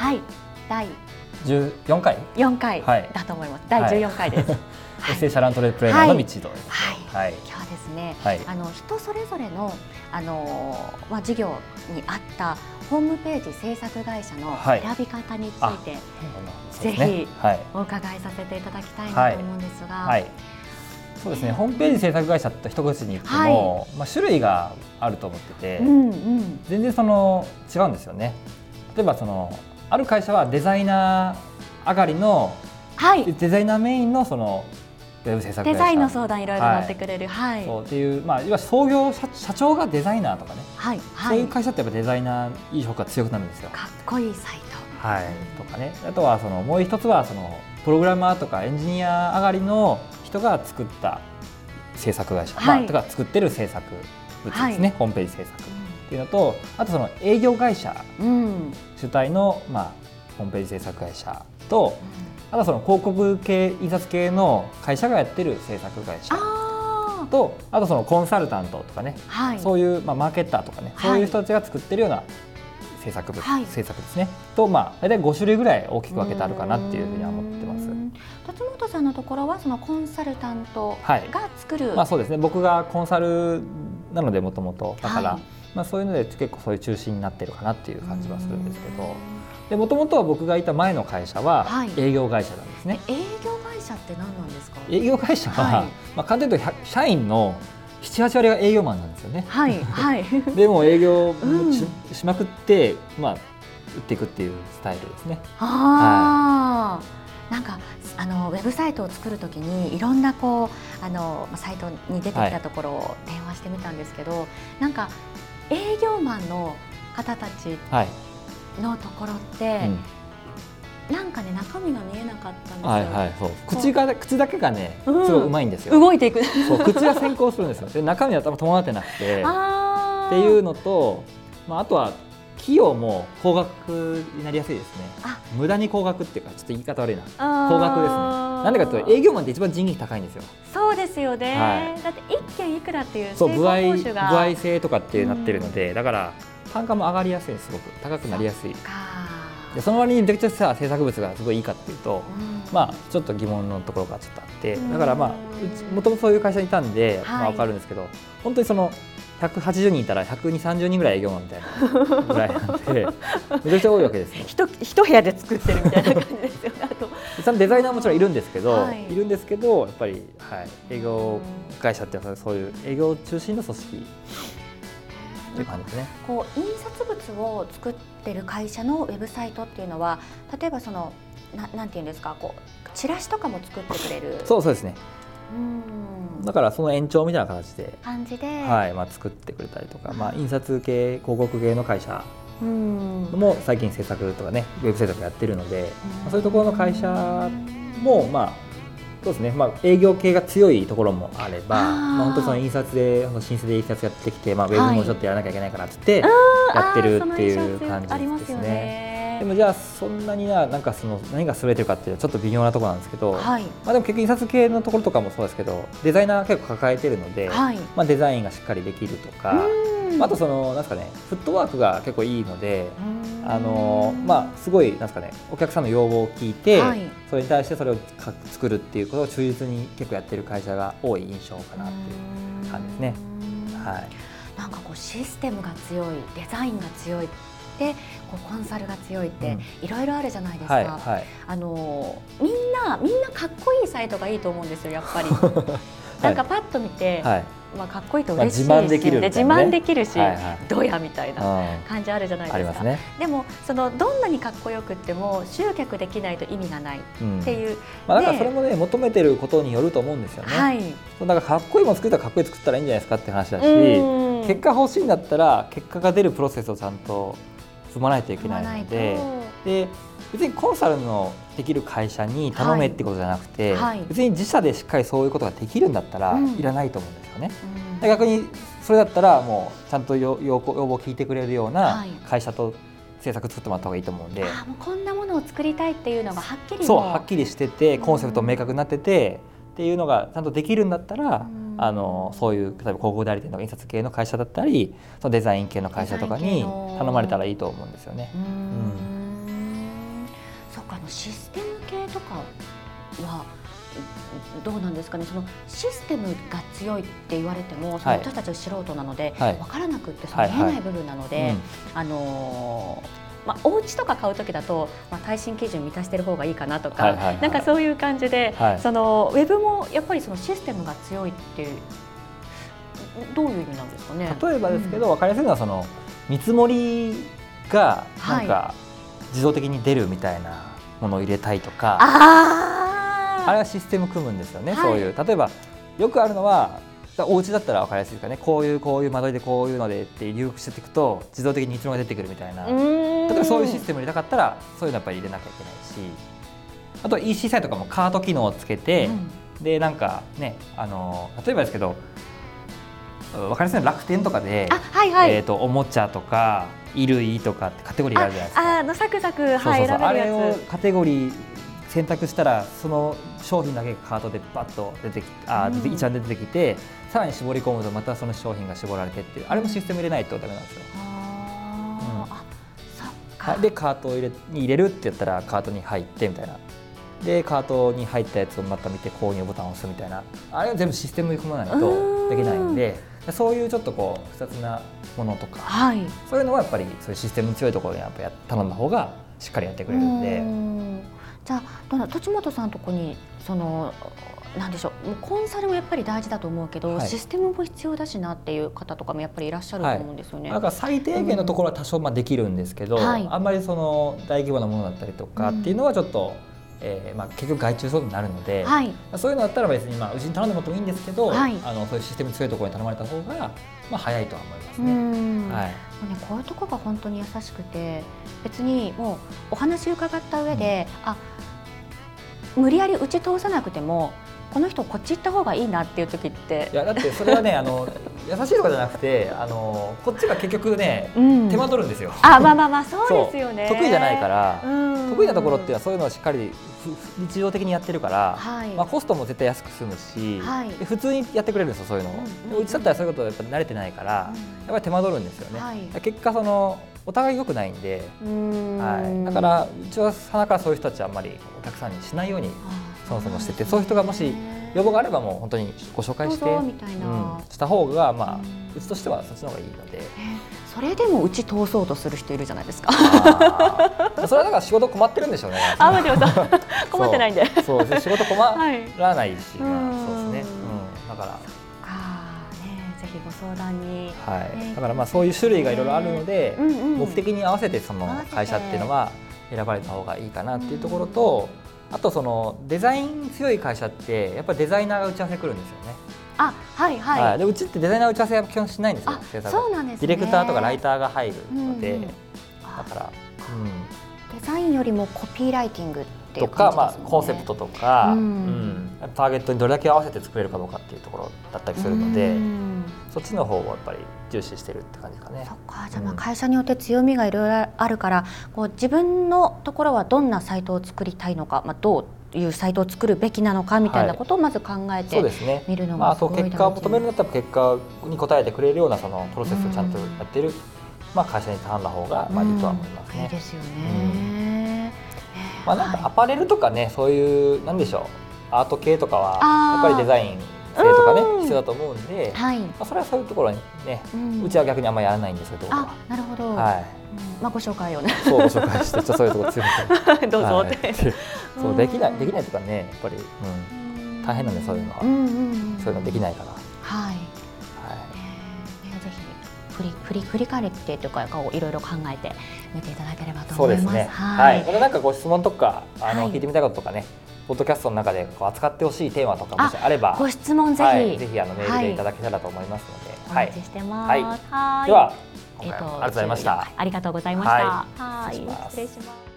ちは。はい、第十四回？4回はいだと思います。第14回です。はいエッセイシャルアントレプレーナーの道ということで。はいはい。今日はですね、はいあの人それぞれのあのまあ事業に合ったホームページ制作会社のはい選び方につあいてぜひはい。お伺いさせていただきたいなと思うんですが、はい。そうですね。ホームページ制作会社って一口に言っても、まあ種類があると思ってて、うんうん全然その違うんですよね。例えばそのある会社はデザイナー上がりのはい、デザイナーメインのそのウェブ制作デザインの相談いろいろ乗ってくれる、はい、そうっていうまあいわゆる創業社社長がデザイナーとかね、はい、そうはい、いう会社ってやっぱデザイナーいい評価が強くなるんですよ。かっこいいサイト。はい、とかね。あとはそのもう一つはそのプログラマーとかエンジニア上がりの人が作った制作会社、はい。まあ、とか作ってる制作物ですね、はい。ホームページ制作っていうのとあとその営業会社うん、主体の、まあ、ホームページ制作会社とあとはその広告系印刷系の会社がやってる制作会社あとあとそのコンサルタントとかね、あ、はい、そういう、まあ、マーケッターとかね、はい。そういう人たちが作ってるような制作物、はい。制作ですね。と、まあ、大体5種類ぐらい大きく分けてあるかなっていうふうには思ってます。う。ん。辰本さんのところはそのコンサルタントはいが作る、まあそうですね。僕がコンサルなのでもともと。だから、はいまあ、そういうので結構そういう中心になってるかなっていう感じはするんですけど。でもともとは僕がいた前の会社ははい。営業会社なんですね。営業会社って何なんですか？営業会社は、はい。まあ、簡単に言うと社員の78割が営業マンなんですよね。はいはい。でもう営業うん。し,、しまくって、まあ、売っていくっていうスタイルですね。ああ、なんかあのウェブサイトを作るときにいろんなこうあのまあサイトに出てきたところを電話してみたんですけど、なんか営業マンの方たちはい、のところって、うんなんかね中身が見えなかったんですよ。はいはい口が口だけがねすうんごいうまいんですよ。動いていく。そう口が先行するんですよ。で中身は多分伴ってなくて。あっていうののと、まあ、あとは費用も高額になりやすいですね。あ。無駄に高額っていうかちょっと言い方悪いな。高高額ですね。なんでかというと営業マンって一番人件費高いんですよ。そうですよね、はい。だって一件いくらっていうそう歩合報酬が。歩合制とかってなってるので、だから単価も上がりやすいすごく。高くなりやすい。か。でその割にめちゃくちゃさ制作物がすごいいいかっていうとうん。まあちょっと疑問のところがちょっとあってうん。だからまあもともとそういう会社にいたんで、まあはい分かるんですけど本当にその180人いたら12030人ぐらい営業マンみたいなぐらいなんで めちゃくちゃ多いわけですよ。一一部屋で作ってるみたいな感じですよね。あとデザイナーももちろんいるんですけど、はいい、るんですけどやっぱり、はい、営業会社ってそういう営業中心の組織っていう感じですね。こう印刷物を作ってる会社のウェブサイトっていうのは例えばそのななんていうんですかこうチラシとかも作ってくれるそうそうですねうんだからその延長みたいな形で、感じで、はいまあ、作ってくれたりとか、まあ、印刷系広告系の会社うん。も最近制作とかねウェブ制作やってるので、まあそういうところの会社もまあそうですね、まあ、営業系が強いところもあればまあ、本当その印刷で新生で印刷やってきて、まあ、ウェブもちょっとやらなきゃいけないからっつって、やってるっていう感じですね。ね。でもじゃあそんなにななんかその何が優れてるかっていうとちょっと微妙なところなんですけど、はいまあ、でも結局印刷系のところとかもそうですけどデザイナー結構抱えてるので、はい。まあ、デザインがしっかりできるとか、うんあとそのなんですかねフットワークが結構いいので、うんあのまあすごいなんですかねお客さんの要望を聞いて、はいそれに対してそれをか作るっていうことを忠実に結構やってる会社が多い印象かなっていう感じですね。うんはいなんかこうシステムが強いデザインが強いでコンサルが強いっていろいろあるじゃないですか、はいはい。あのみんなみんなかっこいいサイトがいいと思うんですよやっぱり。なんかパッと見て、はい。まあ、かっこいいと嬉しいし、まあ自慢できるみ自慢できるし、はいはい。どやみたいなうん。感じあるじゃないですか。ありますね。でもそのどんなにかっこよくっても集客できないと意味がないっうんていう、まあ、だからでそれもね求めてることによると思うんですよね。はい。そうだからかっこいいもの作ったらかっこいい作ったらいいんじゃないですかって話だし、うん。結果欲しいんだったら結果が出るプロセスをちゃんと踏まないといけないのでで別にコンサルのできる会社に頼めってことじゃなくて、はい。別に自社でしっかりそういうことができるんだったらうん。いらないと思うんですよね。うん。で逆にそれだったらもうちゃんと要要望要望を聞いてくれるようはない。会社と制作作ってもらった方がいいと思うんで、あもうこんなものを作りたいっていうのがはっきりそうもはっきりしててコンセプトも明確になっててっていうのがちゃんとできるんだったら、うんあのそういう例えば広告代理店とか印刷系の会社だったりそのデザイン系の会社とかに頼まれたらいいと思うんですよね。うーん。そっかあのシステム系とかはどうなんですかね。そのシステムが強いって言われても、その私たちは素人なので、はい、分からなくってその見えない部分なので、はいはいうん、あのーまあ、お家とか買う時だと、まあ、耐震基準満たしてる方がいいかなとか、はいはいはい、なんかそういう感じで、はい、そのウェブもやっぱりそのシステムが強いっていうどういう意味なんですかね？例えばですけど、うん、分かりやすいのはその見積もりがなんか自動的に出るみたいなものを入れたいとか、ああれはシステム組むんですよね、はい、そういう。例えばよくあるのはお家だったら分かりやすいですかね。こういうこういう間取りでこういうのでって入力していくと自動的に見積もりが出てくるみたいな。例えばそういうシステム入れたかったらそういうのやっぱり入れなきゃいけないし。あと EC サイトとかもカート機能をつけて、うん、でなんかねあの例えばですけど分かりやすい楽天とかで、はいはい、えーと、おもちゃとか衣類とかってカテゴリーがあるじゃないですか。あのサクサク、はい、あれをカテゴリー選択したらその商品だけカートでバッと出てきあ、うん、一覧で出てきてさらに絞り込むとまたその商品が絞られてっていうあれもシステム入れないとダメなんですよ。うん、でカートを入れに入れるって言ったらカートに入ってみたいな。でカートに入ったやつをまた見て購入ボタンを押すみたいな。あれは全部システムに込まないとできないんでそういうちょっとこう複雑なものとか、はい、そういうのはやっぱりそういうシステムに強いところにやっぱ頼んだ方がしっかりやってくれるんで。じゃあ栃本さんのとこにそのなんでしょうコンサルもやっぱり大事だと思うけど、はい、システムも必要だしなっていう方とかもやっぱりいらっしゃると思うんですよね。はい、だから最低限のところは多少まあできるんですけど、うん。はい、あんまりその大規模なものだったりとかっていうのはちょっと、うんえーまあ、結局外注そうになるので、はい、そういうのだったら別に、まあ、うちに頼んでもらってもいいんですけど、はい、あのそういうシステム強いところに頼まれた方が、まあ、早いとは思いますね。はい、ねこういうところが本当に優しくて別にもうお話伺った上で、うん、あ無理やり打ち通さなくてもこの人こっち行った方がいいなっていう時っていやだってそれはねあの優しいとかじゃなくてあのこっちが結局ね、うん、手間取るんですよ。あまあまあまあ そう。ですよね。得意じゃないから、得意なところっていうのはそういうのをしっかり日常的にやってるから、はい、まあ、コストも絶対安く済むし、はい、普通にやってくれるんですよそういうの。を、うんうん、うちだったらそういうことやっぱ慣れてないから、やっぱり手間取るんですよね、はい、結果そのお互い良くないんではい、だからうちはさなからそういう人たちはあんまりお客さんにしないようにそもそもしててそういう人がもし要望があればもう本当にご紹介して、うん、した方がまあうちとしてはそっちの方がいいので。それでもうち通そうとする人いるじゃないですか。それはだから仕事困ってるんでしょうね。あ、までも困ってないんで。そう、仕事困らないし、はい、まあそうですね。うん、だから。ぜひご相談に、はい、だからまあそういう種類がいろいろあるので、うんうん、目的に合わせてその会社っていうのは選ばれた方がいいかなっていうところと、あとそのデザイン強い会社ってやっぱりデザイナーが打ち合わせ来るんですよね。あはいはい、はい、でうちってデザイナー打ち合わせは基本しないんですよそうなんです、ね、ディレクターとかライターが入るので、うん、だから、うん、デザインよりもコピーライティングとか、まあ、コンセプトとか、うん、ターゲットにどれだけ合わせて作れるかどうかっていうところだったりするので、そっちの方をやっぱり重視してるって感じかね。そっか。じゃあまあ会社によって強みがいろいろあるから、こう自分のところはどんなサイトを作りたいのか、まあ、どういうサイトを作るべきなのかみたいなことをまず考えてみるのがすごいね、まあ、結果を求めるんだったら結果に応えてくれるようなそのプロセスをちゃんとやっている、まあ、会社に頼んだ方がまあいいとは思いますね。いいですよね、まあ、なんかアパレルとかね、そういうなんでしょう。アート系とかはやっぱりデザイン性とかね必要だと思うんで、はい。まあ、それはそういうところにね、うちは逆にあんまりやらないんですけど。あなるほど、はい。まあ、ご紹介をね。そうご紹介してちょそういうところ強く どうぞって、そうできないできないとかねやっぱり、うん、大変なんでそういうのは、うんうんうん、そういうのできないから。はい、はい。えー、ぜひ振り振り振り返ってとかこういろいろ考えて見ていただければと思います。そうですね。はい。これなんかご質問とかあの、聞いてみたいこととかね、ポッドキャストの中でこう扱ってほしいテーマとかもしあればご質問ぜひ、はい、ぜひあのメールでいただけたらと思いますので、はい、お待ちしてます。はい。では、えっと、ありがとうございました。ありがとうございました。はい、失礼します。